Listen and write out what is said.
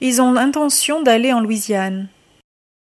Ils ont l'intention d'aller en Louisiane.